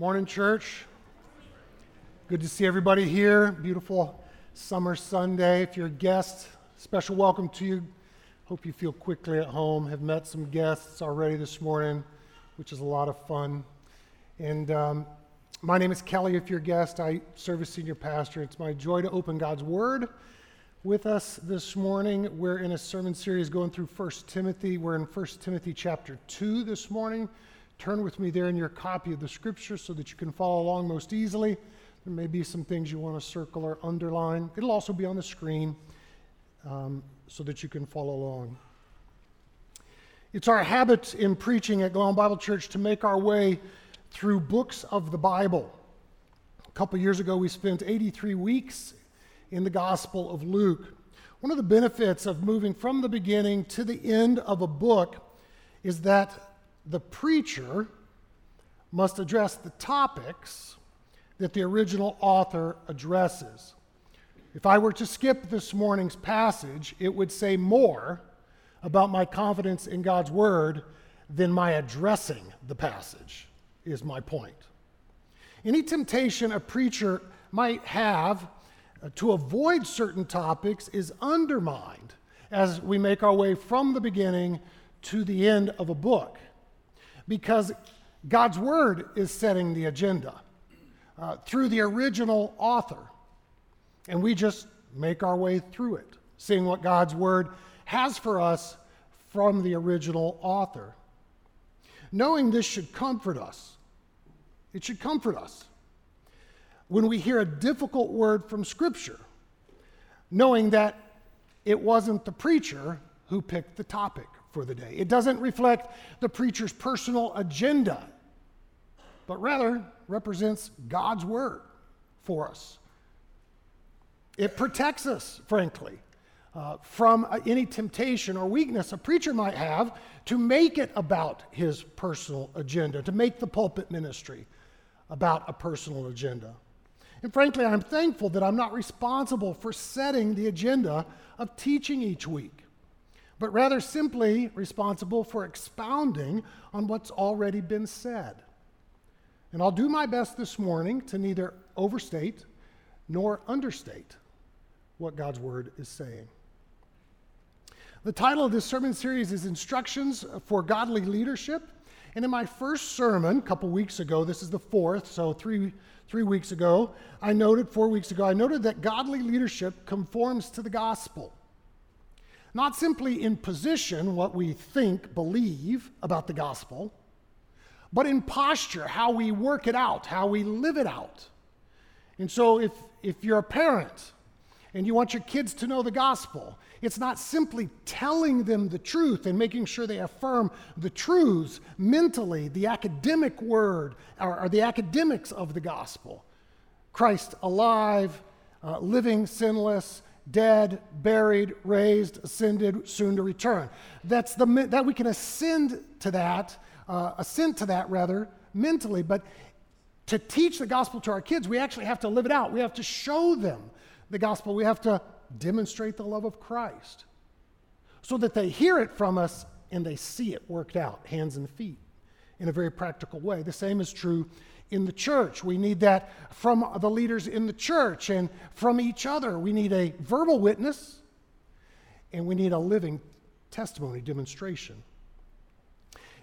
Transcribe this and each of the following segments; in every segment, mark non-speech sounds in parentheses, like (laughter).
Morning, church. Good to see everybody here. Beautiful summer Sunday. If you're a guest, special welcome to you. Hope you feel quickly at home. Have met some guests already this morning, which is a lot of fun. And um, my name is Kelly. If you're a guest, I serve as senior pastor. It's my joy to open God's Word with us this morning. We're in a sermon series going through 1 Timothy. We're in 1 Timothy chapter 2 this morning. Turn with me there in your copy of the scripture so that you can follow along most easily. There may be some things you want to circle or underline. It'll also be on the screen um, so that you can follow along. It's our habit in preaching at Glowing Bible Church to make our way through books of the Bible. A couple years ago, we spent 83 weeks in the Gospel of Luke. One of the benefits of moving from the beginning to the end of a book is that the preacher must address the topics that the original author addresses. If I were to skip this morning's passage, it would say more about my confidence in God's word than my addressing the passage, is my point. Any temptation a preacher might have uh, to avoid certain topics is undermined as we make our way from the beginning to the end of a book because God's Word is setting the agenda uh, through the original author. And we just make our way through it, seeing what God's Word has for us from the original author. Knowing this should comfort us. It should comfort us when we hear a difficult word from Scripture, knowing that it wasn't the preacher who picked the topic for the day. It doesn't reflect the preacher's personal agenda, but rather represents God's word for us. It protects us, frankly, uh, from uh, any temptation or weakness a preacher might have to make it about his personal agenda, to make the pulpit ministry about a personal agenda. And frankly, I'm thankful that I'm not responsible for setting the agenda of teaching each week but rather simply responsible for expounding on what's already been said. And I'll do my best this morning to neither overstate nor understate what God's Word is saying. The title of this sermon series is Instructions for Godly Leadership. And in my first sermon, a couple weeks ago, this is the fourth, so three, three weeks ago, I noted, four weeks ago, I noted that godly leadership conforms to the gospel. Not simply in position, what we think, believe about the gospel, but in posture, how we work it out, how we live it out. And so, if, if you're a parent and you want your kids to know the gospel, it's not simply telling them the truth and making sure they affirm the truths mentally, the academic word, or, or the academics of the gospel. Christ alive, uh, living sinless, dead, buried, raised, ascended, soon to return. That's the that we can ascend to that, uh, ascend to that rather mentally. But to teach the gospel to our kids, we actually have to live it out. We have to show them the gospel. We have to demonstrate the love of Christ, so that they hear it from us and they see it worked out, hands and feet, in a very practical way. The same is true in the church. We need that from the leaders in the church and from each other. We need a verbal witness and we need a living testimony demonstration.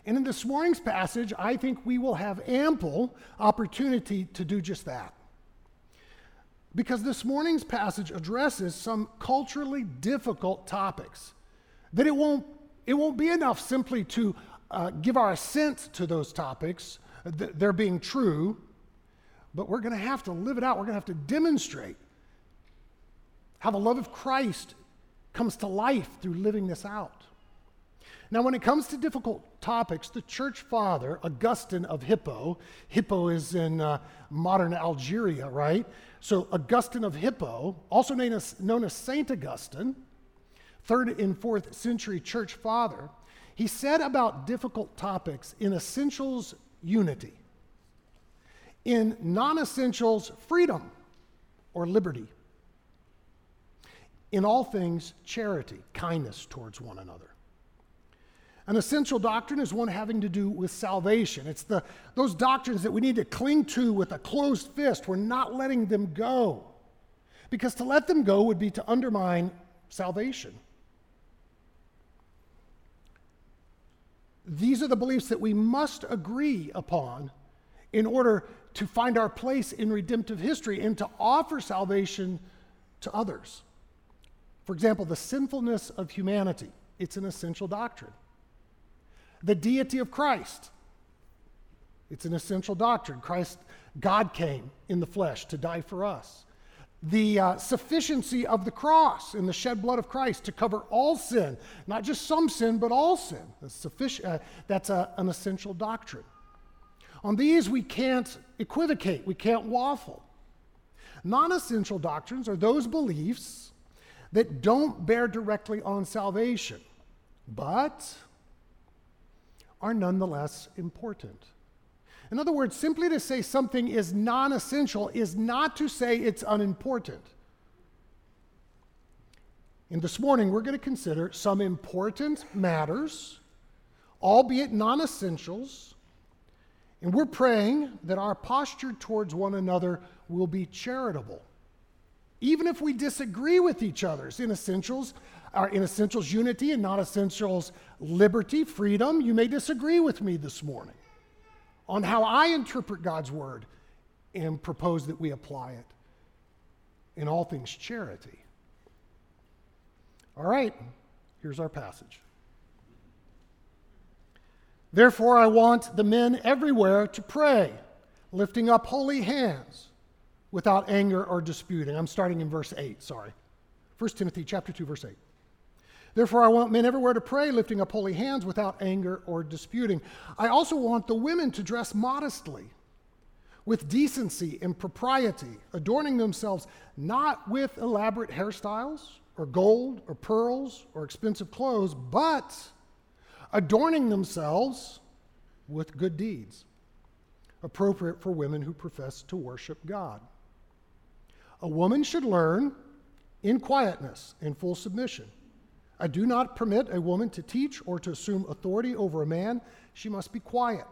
And in this morning's passage, I think we will have ample opportunity to do just that. Because this morning's passage addresses some culturally difficult topics that it won't, it won't be enough simply to uh, give our assent to those topics they're being true, but we're going to have to live it out. We're going to have to demonstrate how the love of Christ comes to life through living this out. Now, when it comes to difficult topics, the church father, Augustine of Hippo, Hippo is in uh, modern Algeria, right? So, Augustine of Hippo, also known as, known as Saint Augustine, third and fourth century church father, he said about difficult topics in Essentials unity. In non essentials, freedom or liberty. In all things, charity, kindness towards one another. An essential doctrine is one having to do with salvation. It's the, those doctrines that we need to cling to with a closed fist. We're not letting them go. Because to let them go would be to undermine salvation. These are the beliefs that we must agree upon in order to find our place in redemptive history and to offer salvation to others. For example, the sinfulness of humanity, it's an essential doctrine. The deity of Christ. It's an essential doctrine. Christ, God came in the flesh to die for us. The uh, sufficiency of the cross and the shed blood of Christ to cover all sin, not just some sin, but all sin. That's, uh, that's a, an essential doctrine. On these, we can't equivocate, we can't waffle. Non essential doctrines are those beliefs that don't bear directly on salvation, but are nonetheless important. In other words, simply to say something is non essential is not to say it's unimportant. And this morning, we're going to consider some important matters, albeit non essentials. And we're praying that our posture towards one another will be charitable. Even if we disagree with each other's in essentials, are in essentials unity and non essentials liberty, freedom. You may disagree with me this morning on how I interpret God's word and propose that we apply it in all things charity. All right, here's our passage. Therefore, I want the men everywhere to pray, lifting up holy hands without anger or disputing. I'm starting in verse 8, sorry. 1 Timothy chapter 2 verse 8. Therefore, I want men everywhere to pray, lifting up holy hands without anger or disputing. I also want the women to dress modestly, with decency and propriety, adorning themselves not with elaborate hairstyles or gold or pearls or expensive clothes, but adorning themselves with good deeds, appropriate for women who profess to worship God. A woman should learn in quietness and full submission I do not permit a woman to teach or to assume authority over a man. She must be quiet.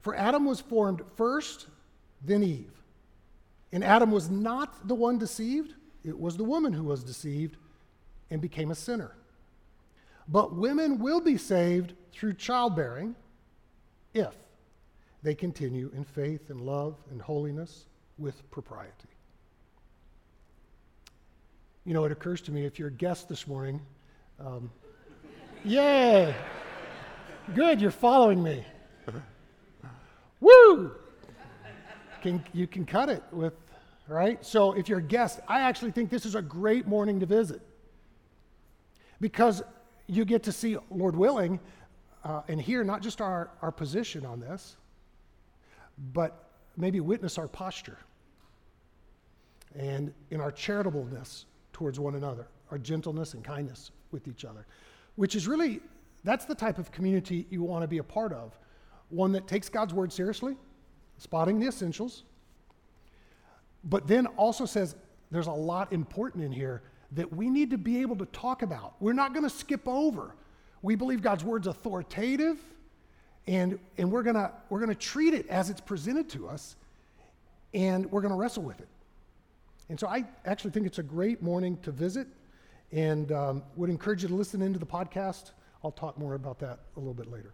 For Adam was formed first, then Eve. And Adam was not the one deceived, it was the woman who was deceived and became a sinner. But women will be saved through childbearing if they continue in faith and love and holiness with propriety. You know, it occurs to me if you're a guest this morning, um, yay! Good, you're following me. (laughs) Woo! Can, you can cut it with, right? So if you're a guest, I actually think this is a great morning to visit because you get to see, Lord willing, uh, and hear not just our, our position on this, but maybe witness our posture and in our charitableness towards one another, our gentleness and kindness with each other, which is really, that's the type of community you want to be a part of. One that takes God's word seriously, spotting the essentials, but then also says there's a lot important in here that we need to be able to talk about. We're not going to skip over. We believe God's word's authoritative, and, and we're going we're going to treat it as it's presented to us, and we're going to wrestle with it. And so I actually think it's a great morning to visit and um, would encourage you to listen into the podcast. I'll talk more about that a little bit later.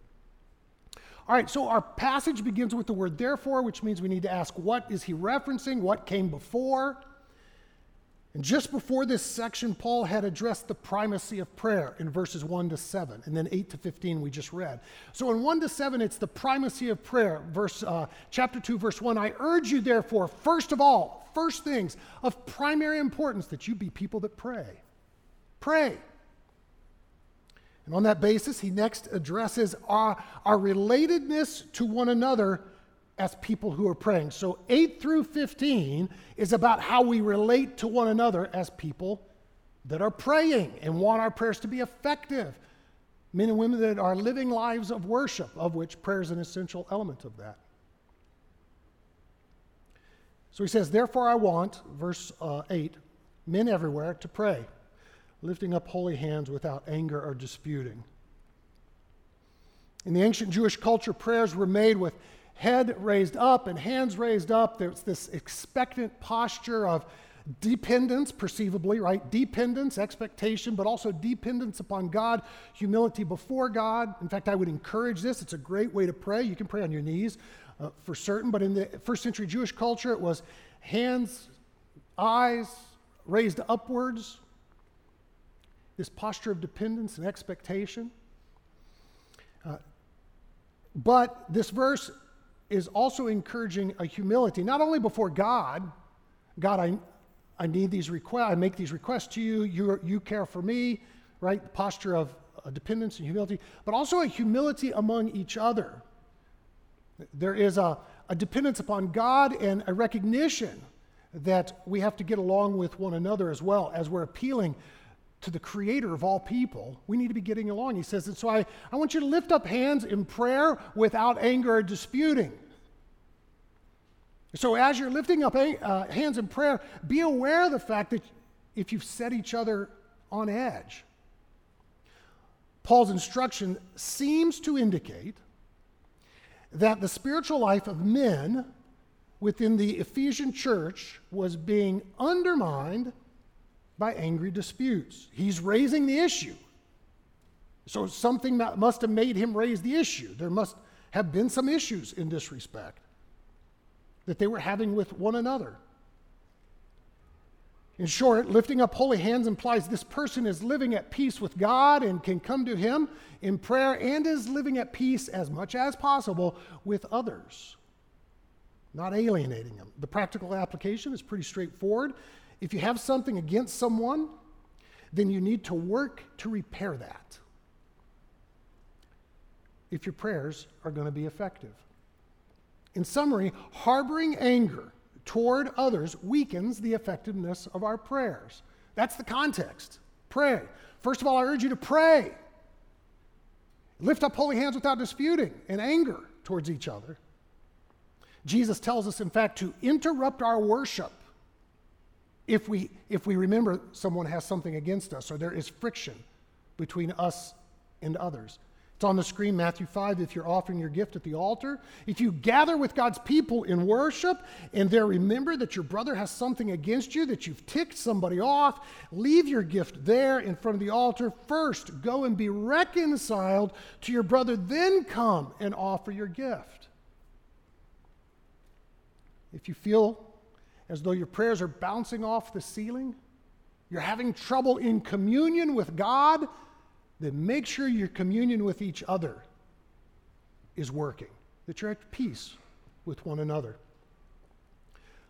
All right, so our passage begins with the word therefore, which means we need to ask what is he referencing? What came before? And just before this section, Paul had addressed the primacy of prayer in verses 1 to 7, and then 8 to 15 we just read. So in 1 to 7, it's the primacy of prayer. Verse, uh, chapter 2, verse 1 I urge you, therefore, first of all, first things of primary importance, that you be people that pray. Pray. And on that basis, he next addresses our, our relatedness to one another as people who are praying. So 8 through 15 is about how we relate to one another as people that are praying and want our prayers to be effective. Men and women that are living lives of worship, of which prayer is an essential element of that. So he says, Therefore, I want, verse uh, 8, men everywhere to pray lifting up holy hands without anger or disputing. In the ancient Jewish culture, prayers were made with head raised up and hands raised up. There's this expectant posture of dependence, perceivably, right? Dependence, expectation, but also dependence upon God, humility before God. In fact, I would encourage this. It's a great way to pray. You can pray on your knees uh, for certain, but in the first century Jewish culture, it was hands, eyes raised upwards, this posture of dependence and expectation. Uh, but this verse is also encouraging a humility, not only before God, God, I, I need these requests, I make these requests to you, you, you care for me, right? The posture of dependence and humility, but also a humility among each other. There is a, a dependence upon God and a recognition that we have to get along with one another as well as we're appealing to the creator of all people. We need to be getting along. He says, and so I, I want you to lift up hands in prayer without anger or disputing. So, as you're lifting up uh, hands in prayer, be aware of the fact that if you've set each other on edge, Paul's instruction seems to indicate that the spiritual life of men within the Ephesian church was being undermined by angry disputes. He's raising the issue. So, something must have made him raise the issue. There must have been some issues in this respect that they were having with one another. In short, lifting up holy hands implies this person is living at peace with God and can come to Him in prayer and is living at peace as much as possible with others, not alienating them. The practical application is pretty straightforward. If you have something against someone, then you need to work to repair that if your prayers are going to be effective. In summary, harboring anger toward others weakens the effectiveness of our prayers. That's the context. Pray. First of all, I urge you to pray. Lift up holy hands without disputing and anger towards each other. Jesus tells us, in fact, to interrupt our worship if we, if we remember someone has something against us or there is friction between us and others. It's on the screen, Matthew 5, if you're offering your gift at the altar. If you gather with God's people in worship and there remember that your brother has something against you, that you've ticked somebody off, leave your gift there in front of the altar. First, go and be reconciled to your brother, then come and offer your gift. If you feel as though your prayers are bouncing off the ceiling, you're having trouble in communion with God, then make sure your communion with each other is working, that you're at peace with one another.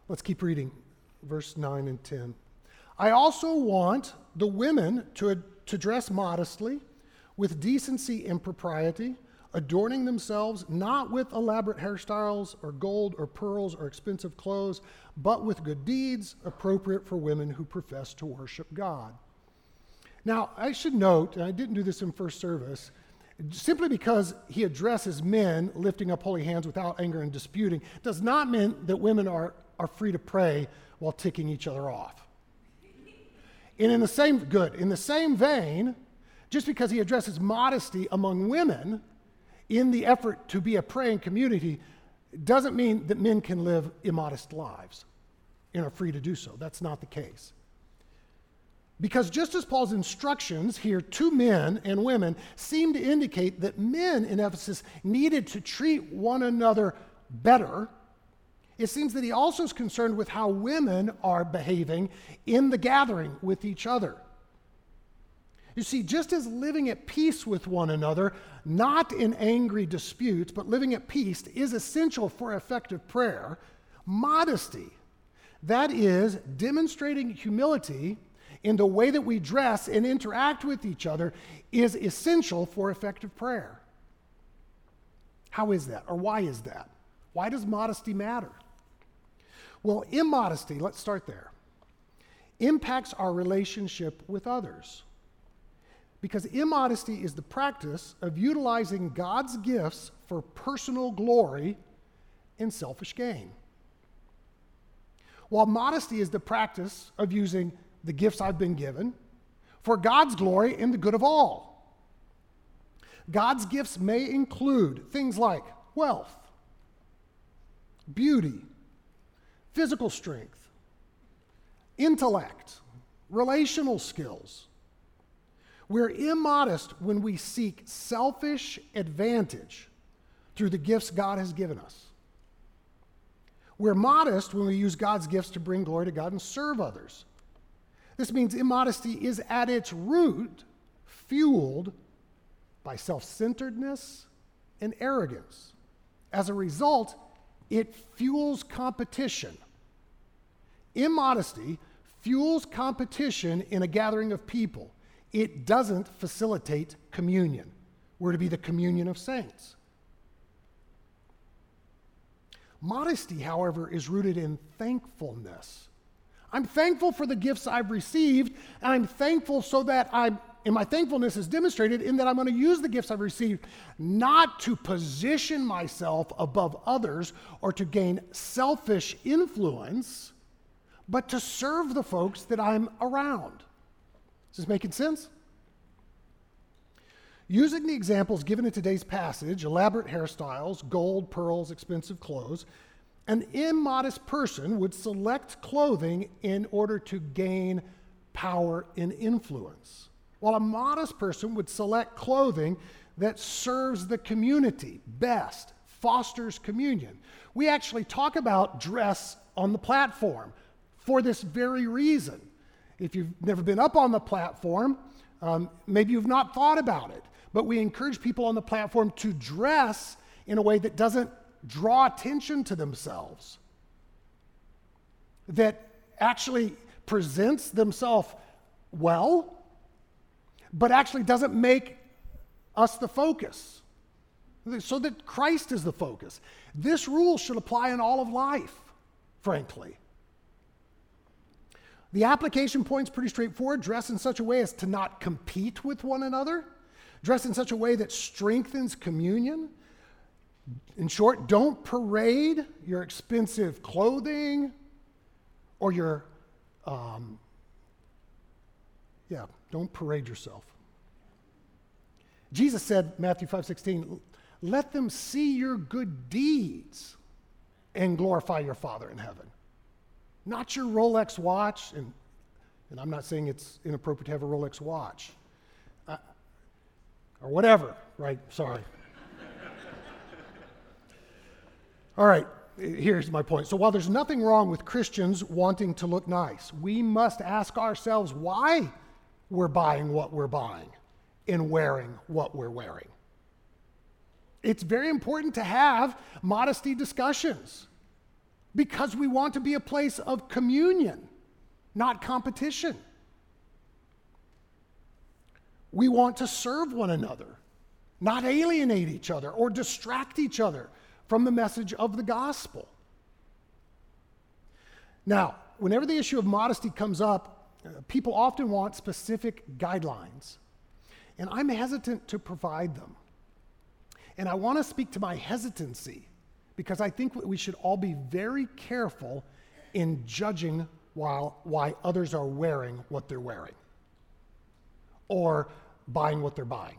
Let's keep reading verse 9 and 10. I also want the women to, to dress modestly, with decency and propriety, adorning themselves not with elaborate hairstyles or gold or pearls or expensive clothes, but with good deeds appropriate for women who profess to worship God. Now, I should note, and I didn't do this in first service, simply because he addresses men lifting up holy hands without anger and disputing does not mean that women are, are free to pray while ticking each other off. And in the same, good, in the same vein, just because he addresses modesty among women in the effort to be a praying community doesn't mean that men can live immodest lives and are free to do so. That's not the case. Because just as Paul's instructions here to men and women seem to indicate that men in Ephesus needed to treat one another better, it seems that he also is concerned with how women are behaving in the gathering with each other. You see, just as living at peace with one another, not in angry disputes, but living at peace is essential for effective prayer, modesty, that is, demonstrating humility in the way that we dress and interact with each other is essential for effective prayer. How is that? Or why is that? Why does modesty matter? Well, immodesty, let's start there, impacts our relationship with others. Because immodesty is the practice of utilizing God's gifts for personal glory and selfish gain. While modesty is the practice of using the gifts I've been given for God's glory and the good of all. God's gifts may include things like wealth, beauty, physical strength, intellect, relational skills. We're immodest when we seek selfish advantage through the gifts God has given us. We're modest when we use God's gifts to bring glory to God and serve others. This means immodesty is at its root fueled by self centeredness and arrogance. As a result, it fuels competition. Immodesty fuels competition in a gathering of people. It doesn't facilitate communion. We're to be the communion of saints. Modesty, however, is rooted in thankfulness. I'm thankful for the gifts I've received, and I'm thankful so that I'm, and my thankfulness is demonstrated in that I'm going to use the gifts I've received not to position myself above others or to gain selfish influence, but to serve the folks that I'm around. Is this making sense? Using the examples given in today's passage elaborate hairstyles, gold, pearls, expensive clothes an immodest person would select clothing in order to gain power and influence, while a modest person would select clothing that serves the community best, fosters communion. We actually talk about dress on the platform for this very reason. If you've never been up on the platform, um, maybe you've not thought about it, but we encourage people on the platform to dress in a way that doesn't draw attention to themselves, that actually presents themselves well, but actually doesn't make us the focus. So that Christ is the focus. This rule should apply in all of life, frankly. The application point's pretty straightforward. Dress in such a way as to not compete with one another. Dress in such a way that strengthens communion. In short, don't parade your expensive clothing or your, um, yeah, don't parade yourself. Jesus said, Matthew 5 16, let them see your good deeds and glorify your Father in heaven. Not your Rolex watch, and, and I'm not saying it's inappropriate to have a Rolex watch, uh, or whatever, right? Sorry. All right, here's my point. So while there's nothing wrong with Christians wanting to look nice, we must ask ourselves why we're buying what we're buying and wearing what we're wearing. It's very important to have modesty discussions because we want to be a place of communion, not competition. We want to serve one another, not alienate each other or distract each other from the message of the gospel. Now, whenever the issue of modesty comes up, uh, people often want specific guidelines, and I'm hesitant to provide them. And I want to speak to my hesitancy because I think we should all be very careful in judging while, why others are wearing what they're wearing or buying what they're buying.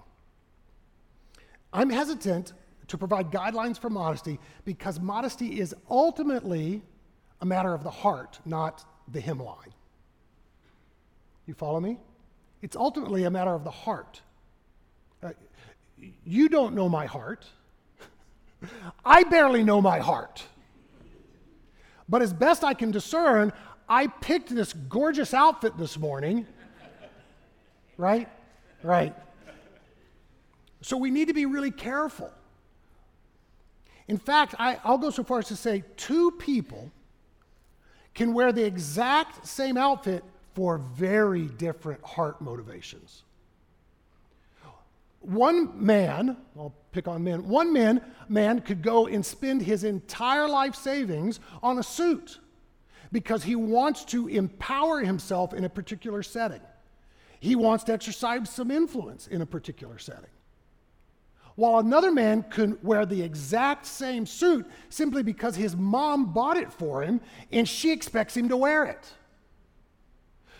I'm hesitant to provide guidelines for modesty because modesty is ultimately a matter of the heart, not the hemline. You follow me? It's ultimately a matter of the heart. Uh, you don't know my heart. I barely know my heart. But as best I can discern, I picked this gorgeous outfit this morning. Right? Right. So we need to be really careful. In fact, I, will go so far as to say two people can wear the exact same outfit for very different heart motivations. One man, I'll pick on men, one man, man could go and spend his entire life savings on a suit because he wants to empower himself in a particular setting. He wants to exercise some influence in a particular setting while another man could wear the exact same suit simply because his mom bought it for him and she expects him to wear it.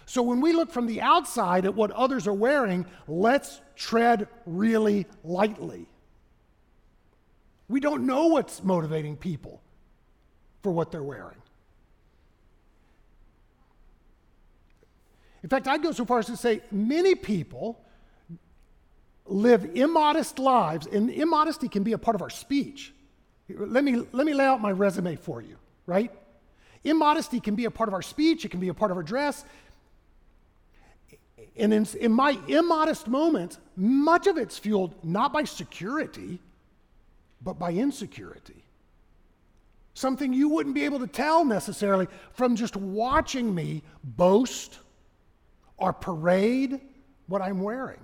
So when we look from the outside at what others are wearing, let's tread really lightly. We don't know what's motivating people for what they're wearing. In fact, I'd go so far as to say many people live immodest lives, and immodesty can be a part of our speech. Let me, let me lay out my resume for you, right? Immodesty can be a part of our speech, it can be a part of our dress. And in, in my immodest moments, much of it's fueled not by security, but by insecurity. Something you wouldn't be able to tell necessarily from just watching me boast or parade what I'm wearing.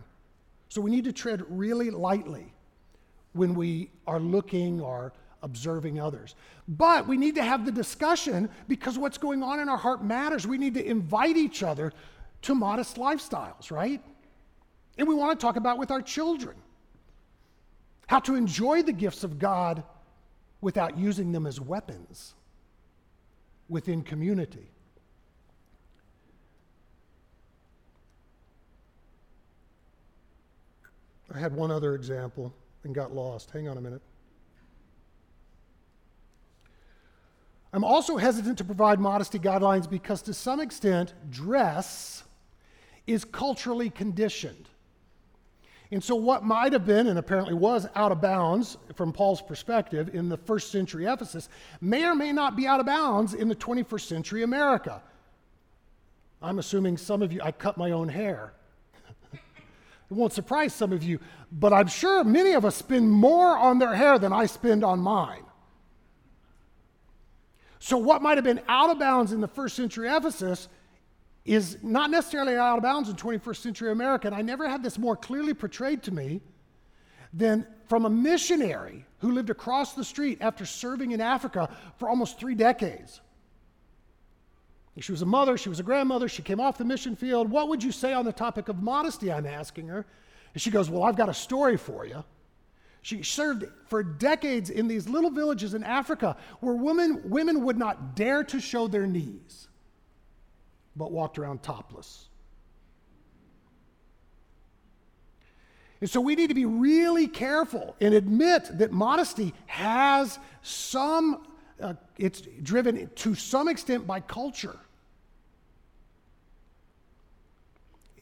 So we need to tread really lightly when we are looking or observing others. But we need to have the discussion because what's going on in our heart matters. We need to invite each other to modest lifestyles, right? And we want to talk about with our children how to enjoy the gifts of God without using them as weapons within community. I had one other example and got lost. Hang on a minute. I'm also hesitant to provide modesty guidelines because, to some extent, dress is culturally conditioned. And so, what might have been, and apparently was, out of bounds from Paul's perspective in the first century Ephesus, may or may not be out of bounds in the 21st century America. I'm assuming some of you, I cut my own hair. (laughs) It won't surprise some of you, but I'm sure many of us spend more on their hair than I spend on mine. So, what might have been out of bounds in the first century Ephesus is not necessarily out of bounds in 21st century America. And I never had this more clearly portrayed to me than from a missionary who lived across the street after serving in Africa for almost three decades. She was a mother, she was a grandmother, she came off the mission field. What would you say on the topic of modesty? I'm asking her. And she goes, Well, I've got a story for you. She served for decades in these little villages in Africa where women, women would not dare to show their knees, but walked around topless. And so we need to be really careful and admit that modesty has some, uh, it's driven to some extent by culture.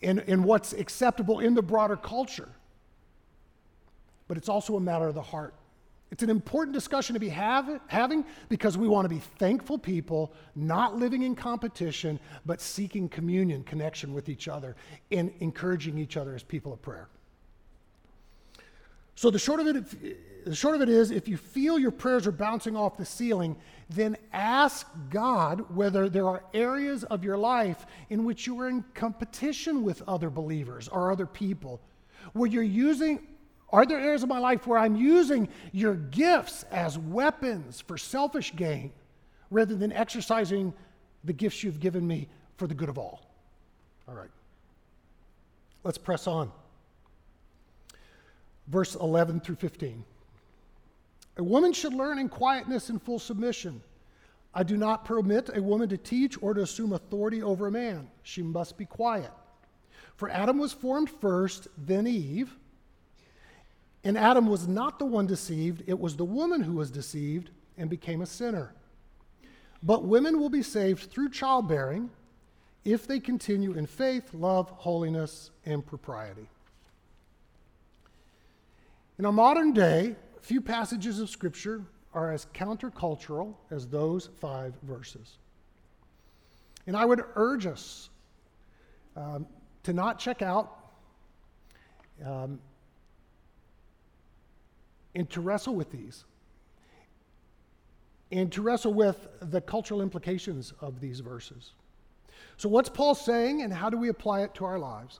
and, and what's acceptable in the broader culture. But it's also a matter of the heart. It's an important discussion to be have, having because we want to be thankful people, not living in competition, but seeking communion, connection with each other, and encouraging each other as people of prayer. So the short of it, the short of it is, if you feel your prayers are bouncing off the ceiling, then ask God whether there are areas of your life in which you are in competition with other believers or other people, where you're using. Are there areas of my life where I'm using your gifts as weapons for selfish gain rather than exercising the gifts you've given me for the good of all? All right. Let's press on verse 11 through 15. A woman should learn in quietness and full submission. I do not permit a woman to teach or to assume authority over a man. She must be quiet. For Adam was formed first, then Eve. And Adam was not the one deceived, it was the woman who was deceived and became a sinner. But women will be saved through childbearing if they continue in faith, love, holiness, and propriety. In our modern day, few passages of Scripture are as countercultural as those five verses. And I would urge us um, to not check out um, and to wrestle with these and to wrestle with the cultural implications of these verses. So, what's Paul saying, and how do we apply it to our lives?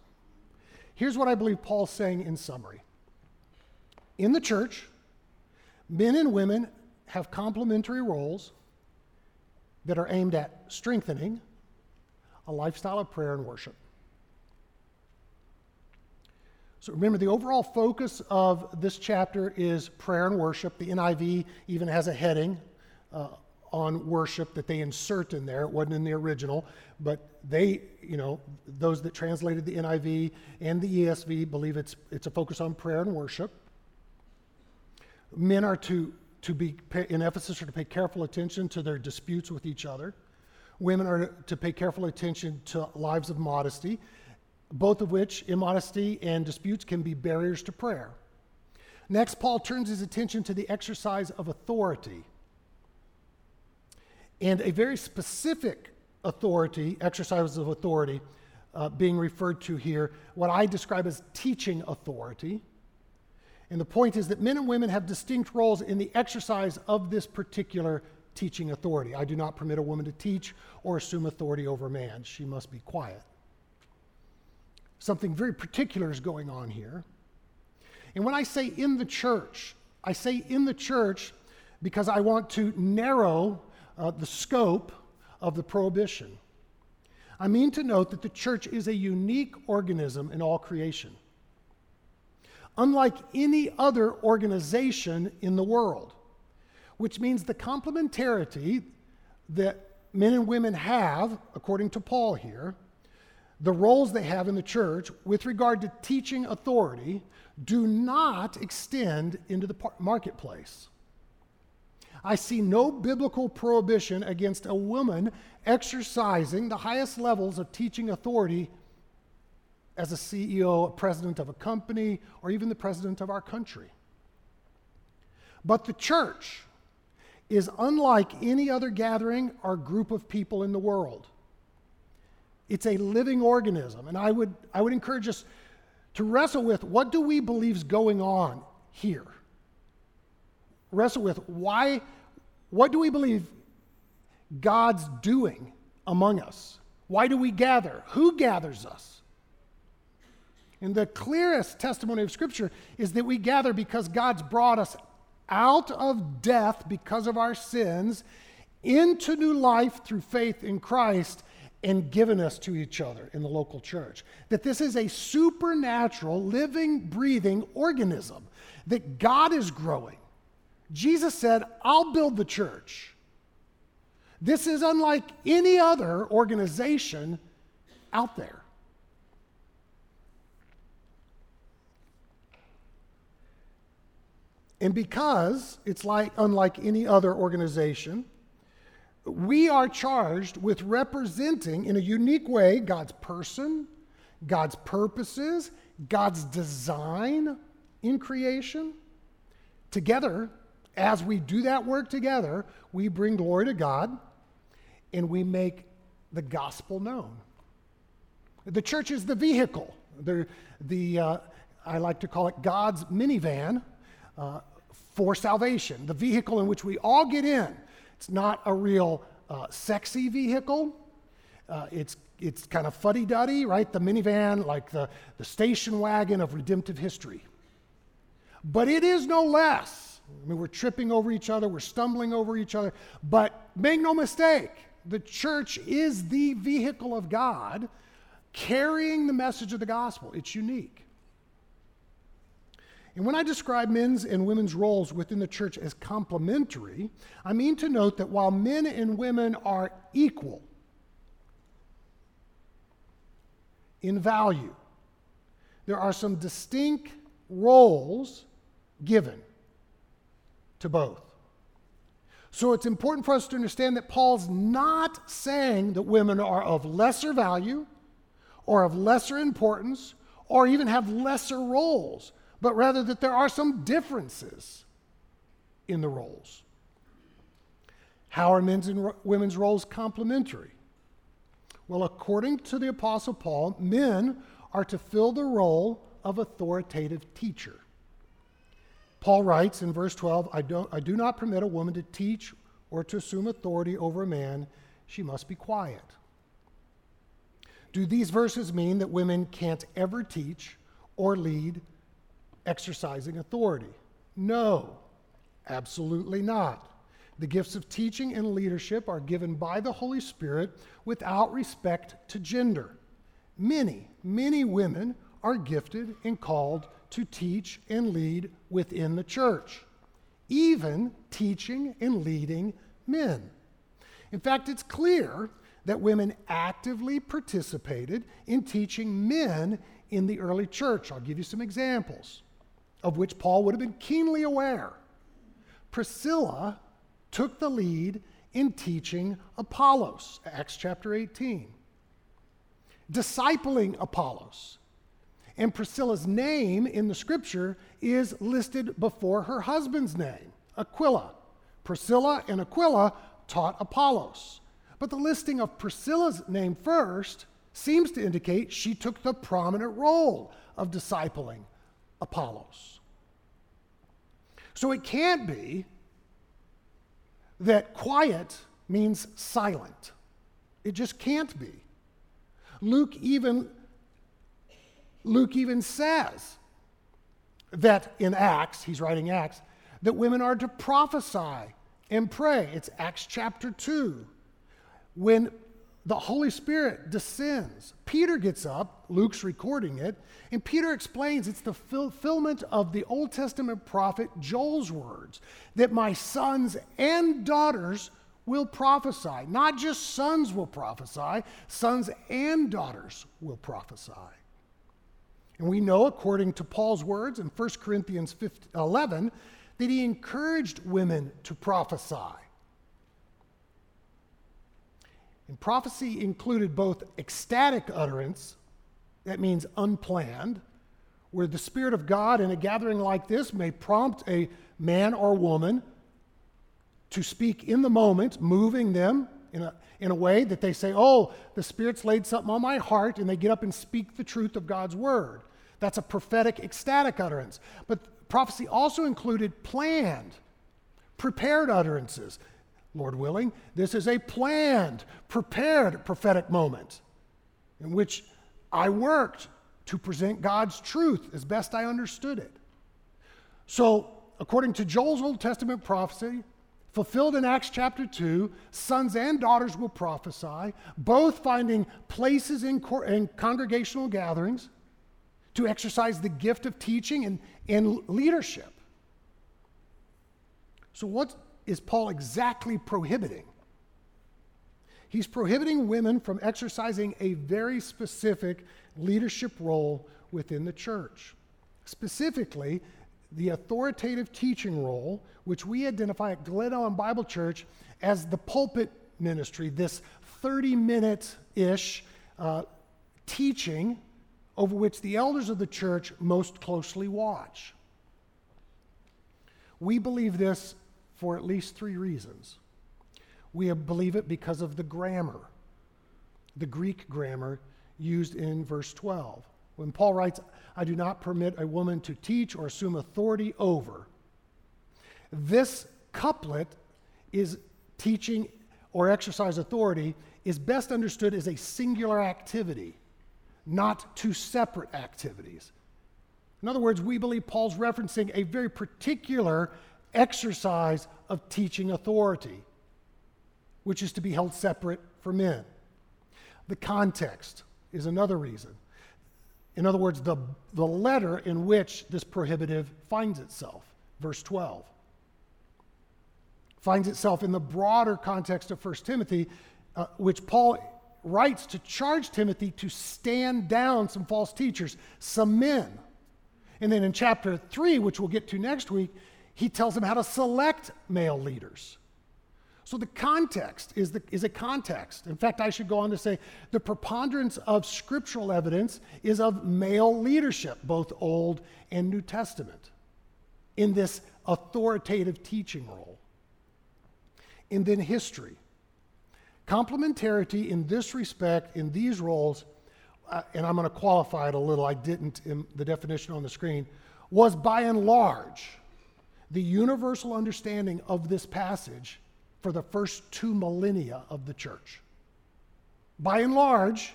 Here's what I believe Paul's saying in summary in the church, men and women have complementary roles that are aimed at strengthening a lifestyle of prayer and worship. So remember, the overall focus of this chapter is prayer and worship. The NIV even has a heading uh, on worship that they insert in there. It wasn't in the original, but they, you know, those that translated the NIV and the ESV believe it's, it's a focus on prayer and worship. Men are to, to be, in Ephesus, are to pay careful attention to their disputes with each other. Women are to pay careful attention to lives of modesty, both of which, immodesty and disputes, can be barriers to prayer. Next, Paul turns his attention to the exercise of authority and a very specific authority, exercise of authority, uh, being referred to here, what I describe as teaching authority. And the point is that men and women have distinct roles in the exercise of this particular teaching authority. I do not permit a woman to teach or assume authority over a man. She must be quiet. Something very particular is going on here. And when I say in the church, I say in the church because I want to narrow uh, the scope of the prohibition. I mean to note that the church is a unique organism in all creation. Unlike any other organization in the world, which means the complementarity that men and women have, according to Paul here, the roles they have in the church with regard to teaching authority do not extend into the marketplace. I see no biblical prohibition against a woman exercising the highest levels of teaching authority as a CEO, a president of a company, or even the president of our country. But the church is unlike any other gathering or group of people in the world. It's a living organism, and I would, I would encourage us to wrestle with what do we believe is going on here? wrestle with why, what do we believe God's doing among us? Why do we gather? Who gathers us? And the clearest testimony of Scripture is that we gather because God's brought us out of death because of our sins into new life through faith in Christ and given us to each other in the local church. That this is a supernatural, living, breathing organism that God is growing Jesus said, I'll build the church. This is unlike any other organization out there. And because it's like unlike any other organization, we are charged with representing in a unique way God's person, God's purposes, God's design in creation. Together, as we do that work together, we bring glory to God and we make the gospel known. The church is the vehicle. The, the uh, I like to call it God's minivan uh, for salvation, the vehicle in which we all get in. It's not a real uh, sexy vehicle. Uh, it's it's kind of fuddy duddy, right? The minivan, like the, the station wagon of redemptive history. But it is no less I mean, we're tripping over each other, we're stumbling over each other. But make no mistake, the church is the vehicle of God carrying the message of the gospel. It's unique. And when I describe men's and women's roles within the church as complementary, I mean to note that while men and women are equal in value, there are some distinct roles given to both. So it's important for us to understand that Paul's not saying that women are of lesser value or of lesser importance or even have lesser roles, but rather that there are some differences in the roles. How are men's and women's roles complementary? Well, according to the Apostle Paul, men are to fill the role of authoritative teacher. Paul writes in verse 12 I, don't, I do not permit a woman to teach or to assume authority over a man, she must be quiet. Do these verses mean that women can't ever teach or lead exercising authority? No, absolutely not. The gifts of teaching and leadership are given by the Holy Spirit without respect to gender. Many, many women are gifted and called to teach and lead within the church, even teaching and leading men. In fact, it's clear that women actively participated in teaching men in the early church. I'll give you some examples of which Paul would have been keenly aware. Priscilla took the lead in teaching Apollos, Acts chapter 18, discipling Apollos. And Priscilla's name in the scripture is listed before her husband's name, Aquila. Priscilla and Aquila taught Apollos. But the listing of Priscilla's name first seems to indicate she took the prominent role of discipling Apollos. So it can't be that quiet means silent. It just can't be. Luke even Luke even says that in Acts, he's writing Acts, that women are to prophesy and pray. It's Acts chapter 2. When the Holy Spirit descends, Peter gets up, Luke's recording it, and Peter explains it's the fulfillment of the Old Testament prophet Joel's words that my sons and daughters will prophesy. Not just sons will prophesy, sons and daughters will prophesy. And we know, according to Paul's words in 1 Corinthians 15, 11, that he encouraged women to prophesy. And prophecy included both ecstatic utterance, that means unplanned, where the Spirit of God in a gathering like this may prompt a man or woman to speak in the moment, moving them in a, in a way that they say, Oh, the Spirit's laid something on my heart, and they get up and speak the truth of God's word. That's a prophetic, ecstatic utterance. But prophecy also included planned, prepared utterances. Lord willing, this is a planned, prepared prophetic moment in which I worked to present God's truth as best I understood it. So, according to Joel's Old Testament prophecy, fulfilled in Acts chapter 2, sons and daughters will prophesy, both finding places in, in congregational gatherings to exercise the gift of teaching and, and leadership. So, what is Paul exactly prohibiting? He's prohibiting women from exercising a very specific leadership role within the church. Specifically, the authoritative teaching role, which we identify at Glen Ellyn Bible Church as the pulpit ministry, this 30 minute ish uh, teaching over which the elders of the church most closely watch. We believe this for at least three reasons. We believe it because of the grammar, the Greek grammar used in verse 12. When Paul writes, I do not permit a woman to teach or assume authority over, this couplet is teaching or exercise authority is best understood as a singular activity not two separate activities. In other words, we believe Paul's referencing a very particular exercise of teaching authority, which is to be held separate for men. The context is another reason. In other words, the, the letter in which this prohibitive finds itself, verse 12, finds itself in the broader context of 1 Timothy, uh, which Paul writes to charge Timothy to stand down some false teachers, some men. And then in chapter 3, which we'll get to next week, he tells them how to select male leaders. So the context is, the, is a context. In fact, I should go on to say the preponderance of scriptural evidence is of male leadership, both Old and New Testament, in this authoritative teaching role. And then history. Complementarity in this respect, in these roles, uh, and I'm going to qualify it a little, I didn't in the definition on the screen, was by and large the universal understanding of this passage for the first two millennia of the church. By and large,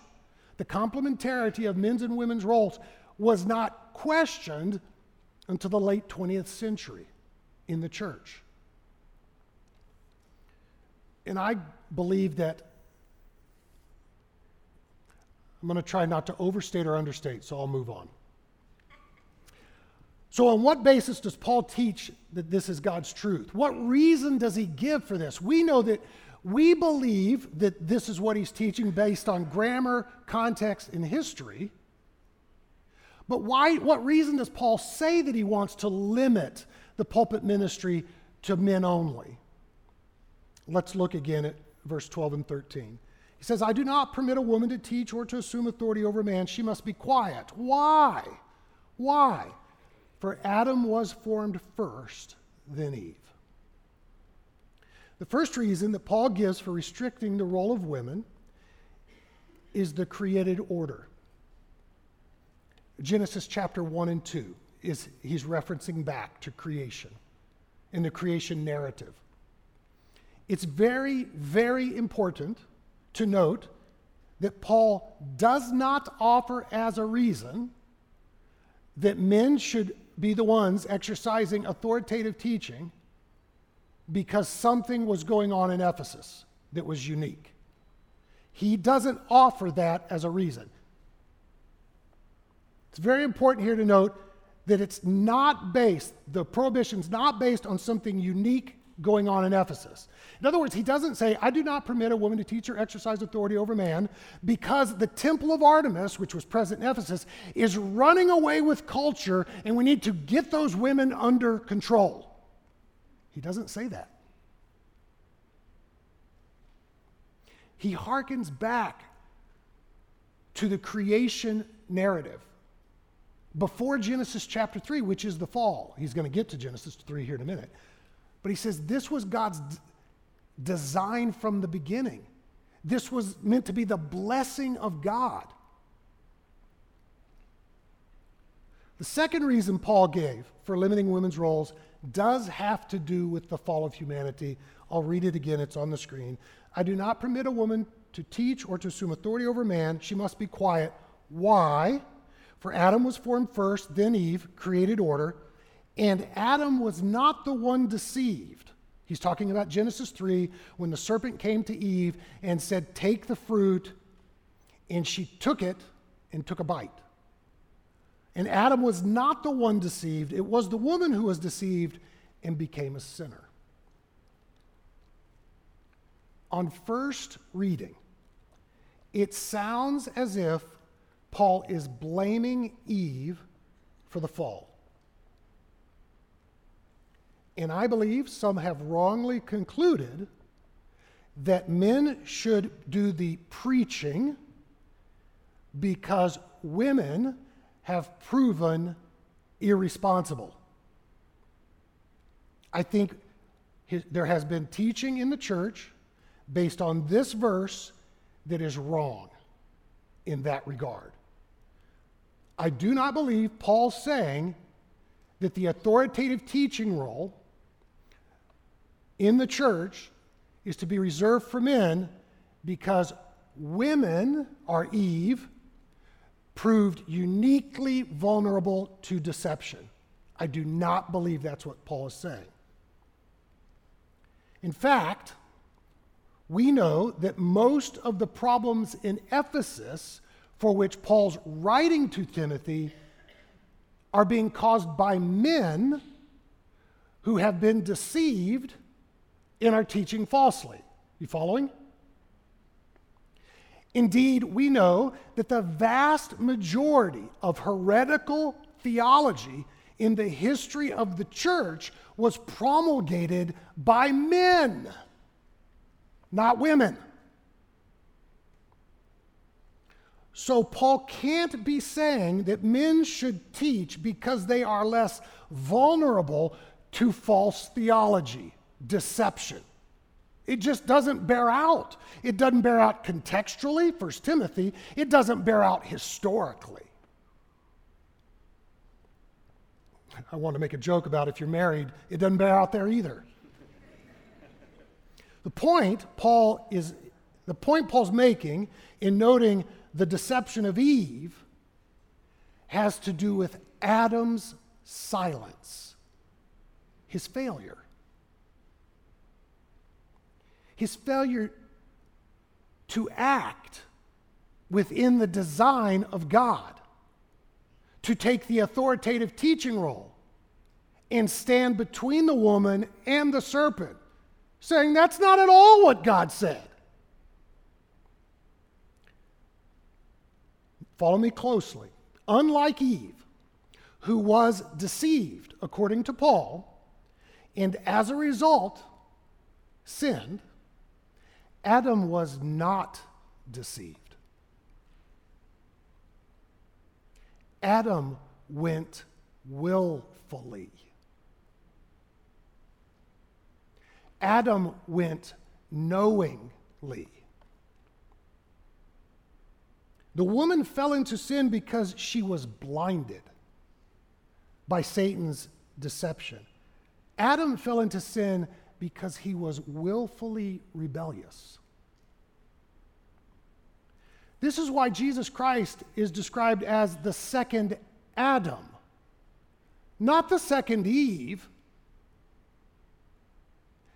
the complementarity of men's and women's roles was not questioned until the late 20th century in the church. And I believe that I'm going to try not to overstate or understate, so I'll move on. So, on what basis does Paul teach that this is God's truth? What reason does he give for this? We know that We believe that this is what he's teaching based on grammar, context, and history. But why, what reason does Paul say that he wants to limit the pulpit ministry to men only? Let's look again at verse 12 and 13. He says, I do not permit a woman to teach or to assume authority over a man. She must be quiet. Why? Why? For Adam was formed first, then Eve. The first reason that Paul gives for restricting the role of women is the created order. Genesis chapter 1 and 2 is he's referencing back to creation in the creation narrative. It's very, very important to note that Paul does not offer as a reason that men should be the ones exercising authoritative teaching because something was going on in Ephesus that was unique. He doesn't offer that as a reason. It's very important here to note that it's not based, the prohibition's not based on something unique going on in Ephesus. In other words, he doesn't say, I do not permit a woman to teach or exercise authority over man because the temple of Artemis, which was present in Ephesus, is running away with culture and we need to get those women under control. He doesn't say that. He harkens back to the creation narrative before Genesis chapter 3, which is the fall. He's going to get to Genesis 3 here in a minute. But he says this was God's d- design from the beginning. This was meant to be the blessing of God. The second reason Paul gave for limiting women's roles does have to do with the fall of humanity. I'll read it again, it's on the screen. I do not permit a woman to teach or to assume authority over man. She must be quiet. Why? For Adam was formed first, then Eve, created order. And Adam was not the one deceived. He's talking about Genesis 3 when the serpent came to Eve and said, Take the fruit. And she took it and took a bite. And Adam was not the one deceived, it was the woman who was deceived and became a sinner. On first reading, it sounds as if Paul is blaming Eve for the fall. And I believe some have wrongly concluded that men should do the preaching because women have proven irresponsible. I think his, there has been teaching in the church based on this verse that is wrong in that regard. I do not believe Paul's saying that the authoritative teaching role in the church is to be reserved for men because women are Eve proved uniquely vulnerable to deception. I do not believe that's what Paul is saying. In fact, we know that most of the problems in Ephesus for which Paul's writing to Timothy are being caused by men who have been deceived and are teaching falsely. You following? Indeed, we know that the vast majority of heretical theology in the history of the church was promulgated by men, not women. So, Paul can't be saying that men should teach because they are less vulnerable to false theology, deception. It just doesn't bear out. It doesn't bear out contextually, 1 Timothy. It doesn't bear out historically. I want to make a joke about if you're married, it doesn't bear out there either. The point Paul is the point Paul's making in noting the deception of Eve has to do with Adam's silence, his failure his failure to act within the design of God, to take the authoritative teaching role and stand between the woman and the serpent saying that's not at all what God said. Follow me closely. Unlike Eve, who was deceived, according to Paul, and as a result sinned, Adam was not deceived. Adam went willfully. Adam went knowingly. The woman fell into sin because she was blinded by Satan's deception. Adam fell into sin because he was willfully rebellious. This is why Jesus Christ is described as the second Adam, not the second Eve.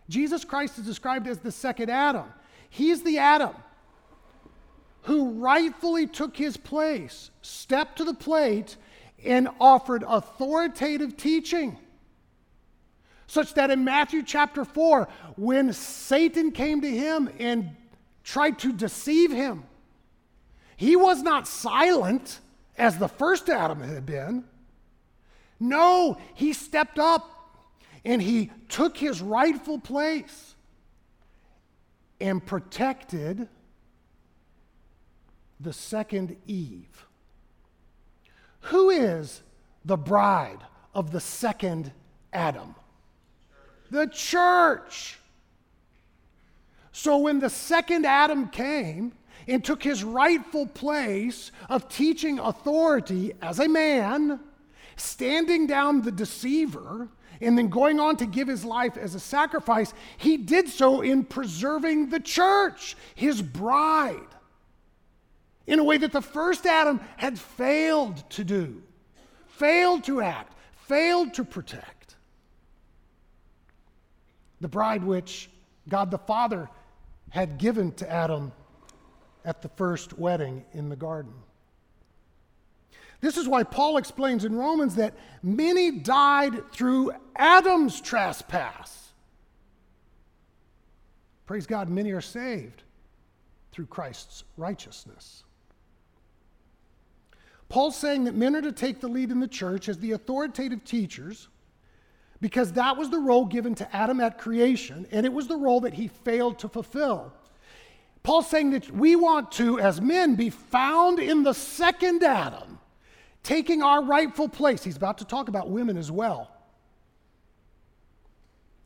Jesus Christ is described as the second Adam. He's the Adam who rightfully took his place, stepped to the plate, and offered authoritative teaching. Such that in Matthew chapter 4, when Satan came to him and tried to deceive him, he was not silent as the first Adam had been. No, he stepped up and he took his rightful place and protected the second Eve. Who is the bride of the second Adam? The church. So when the second Adam came and took his rightful place of teaching authority as a man, standing down the deceiver, and then going on to give his life as a sacrifice, he did so in preserving the church, his bride in a way that the first Adam had failed to do, failed to act, failed to protect. The bride which God the Father had given to Adam at the first wedding in the garden. This is why Paul explains in Romans that many died through Adam's trespass. Praise God, many are saved through Christ's righteousness. Paul's saying that men are to take the lead in the church as the authoritative teachers because that was the role given to Adam at creation, and it was the role that he failed to fulfill. Paul's saying that we want to, as men, be found in the second Adam, taking our rightful place. He's about to talk about women as well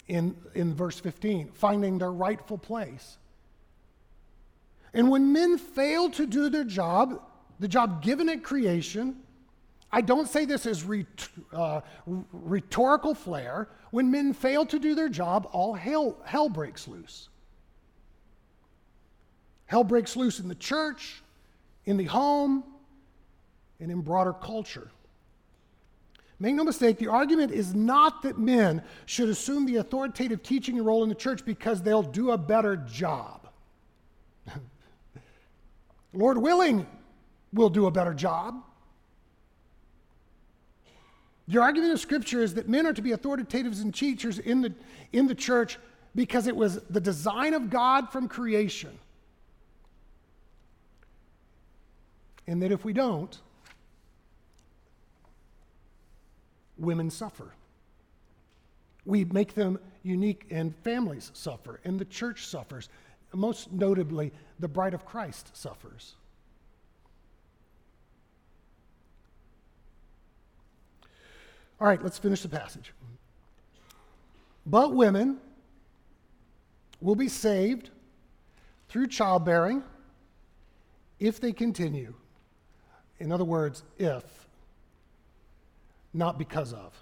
in, in verse 15, finding their rightful place. And when men fail to do their job, the job given at creation. I don't say this as ret- uh, rhetorical flair. When men fail to do their job, all hell, hell breaks loose. Hell breaks loose in the church, in the home, and in broader culture. Make no mistake, the argument is not that men should assume the authoritative teaching role in the church because they'll do a better job. (laughs) Lord willing, we'll do a better job. The argument of Scripture is that men are to be authoritatives and teachers in the, in the church because it was the design of God from creation. And that if we don't, women suffer. We make them unique, and families suffer, and the church suffers. Most notably, the bride of Christ suffers. All right, let's finish the passage. But women will be saved through childbearing if they continue. In other words, if, not because of.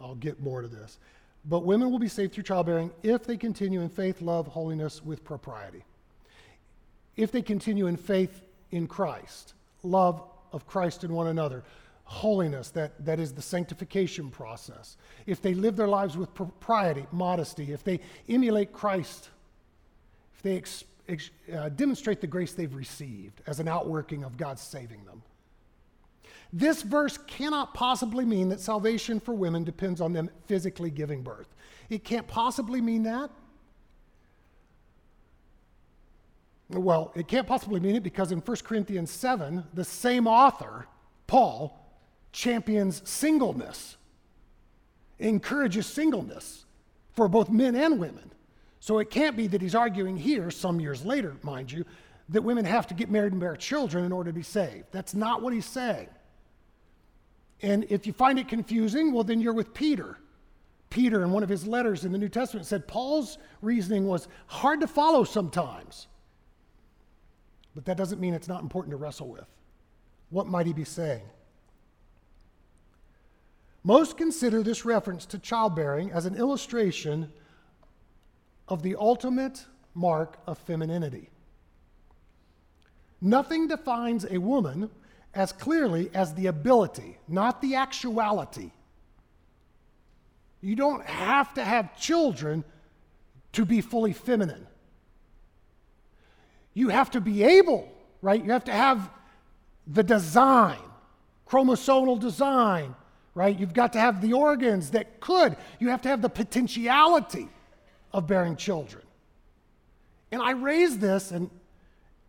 I'll get more to this. But women will be saved through childbearing if they continue in faith, love, holiness with propriety. If they continue in faith in Christ, love of Christ and one another, holiness, that, that is the sanctification process, if they live their lives with propriety, modesty, if they emulate Christ, if they ex, ex, uh, demonstrate the grace they've received as an outworking of God's saving them. This verse cannot possibly mean that salvation for women depends on them physically giving birth. It can't possibly mean that. Well, it can't possibly mean it because in 1 Corinthians 7, the same author, Paul, champions singleness, encourages singleness for both men and women. So it can't be that he's arguing here, some years later, mind you, that women have to get married and bear children in order to be saved. That's not what he's saying. And if you find it confusing, well, then you're with Peter. Peter, in one of his letters in the New Testament, said Paul's reasoning was hard to follow sometimes. But that doesn't mean it's not important to wrestle with. What might he be saying? Most consider this reference to childbearing as an illustration of the ultimate mark of femininity. Nothing defines a woman as clearly as the ability, not the actuality. You don't have to have children to be fully feminine. You have to be able, right? You have to have the design, chromosomal design, right? You've got to have the organs that could. You have to have the potentiality of bearing children. And I raise this, and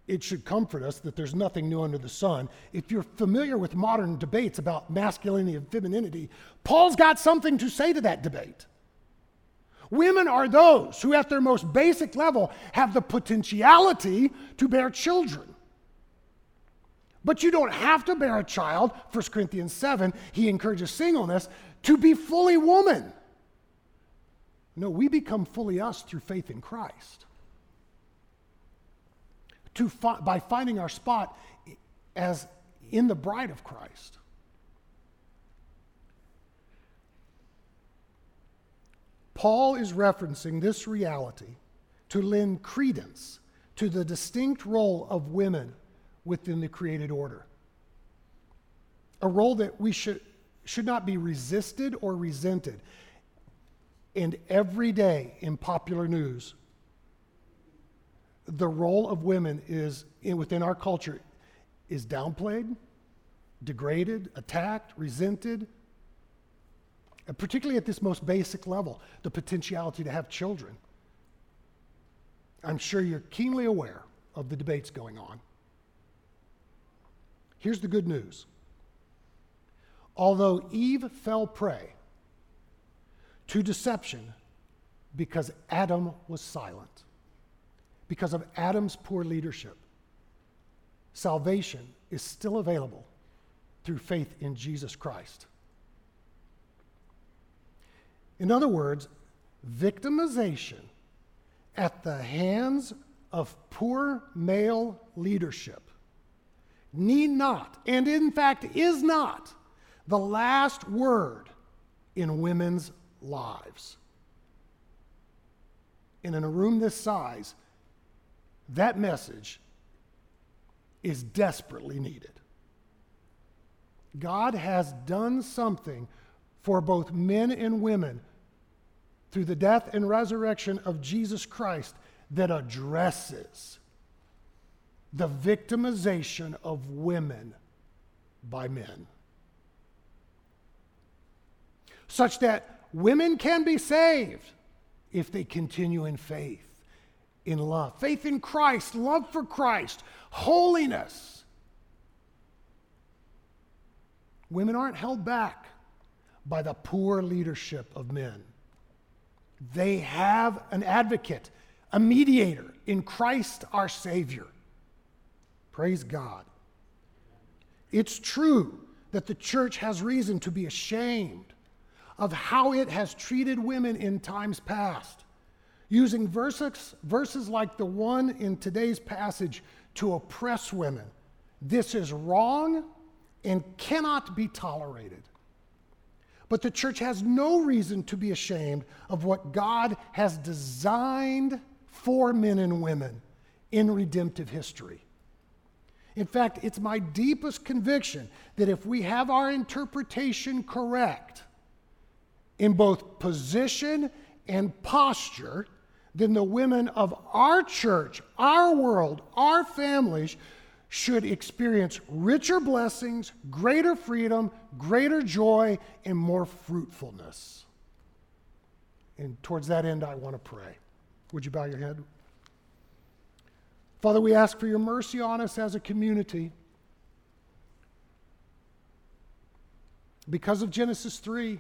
it should comfort us that there's nothing new under the sun. If you're familiar with modern debates about masculinity and femininity, Paul's got something to say to that debate. Women are those who, at their most basic level, have the potentiality to bear children. But you don't have to bear a child, 1 Corinthians 7, he encourages singleness, to be fully woman. No, we become fully us through faith in Christ. To fi- by finding our spot as in the bride of Christ. Paul is referencing this reality to lend credence to the distinct role of women within the created order. A role that we should, should not be resisted or resented. And every day in popular news, the role of women is in, within our culture is downplayed, degraded, attacked, resented, and particularly at this most basic level, the potentiality to have children. I'm sure you're keenly aware of the debates going on. Here's the good news. Although Eve fell prey to deception because Adam was silent, because of Adam's poor leadership. Salvation is still available through faith in Jesus Christ. In other words, victimization at the hands of poor male leadership need not, and in fact is not, the last word in women's lives. And in a room this size, that message is desperately needed. God has done something for both men and women through the death and resurrection of Jesus Christ that addresses the victimization of women by men. Such that women can be saved if they continue in faith, in love. Faith in Christ, love for Christ, holiness. Women aren't held back by the poor leadership of men. They have an advocate, a mediator in Christ our Savior. Praise God. It's true that the church has reason to be ashamed of how it has treated women in times past, using verses, verses like the one in today's passage to oppress women. This is wrong and cannot be tolerated. But the church has no reason to be ashamed of what God has designed for men and women in redemptive history. In fact, it's my deepest conviction that if we have our interpretation correct, in both position and posture then the women of our church, our world, our families should experience richer blessings, greater freedom, greater joy, and more fruitfulness. And towards that end, I want to pray. Would you bow your head? Father, we ask for your mercy on us as a community. Because of Genesis 3,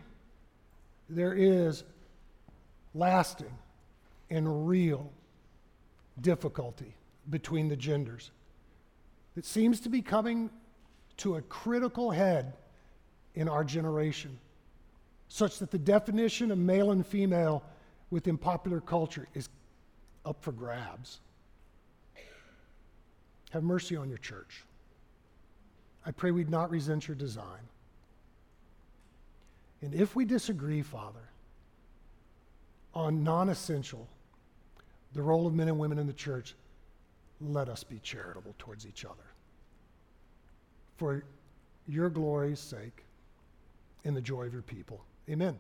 there is lasting and real difficulty between the genders that seems to be coming to a critical head in our generation, such that the definition of male and female within popular culture is up for grabs. Have mercy on your church. I pray we'd not resent your design. And if we disagree, Father, on non essential, the role of men and women in the church, let us be charitable towards each other. For your glory's sake and the joy of your people. Amen.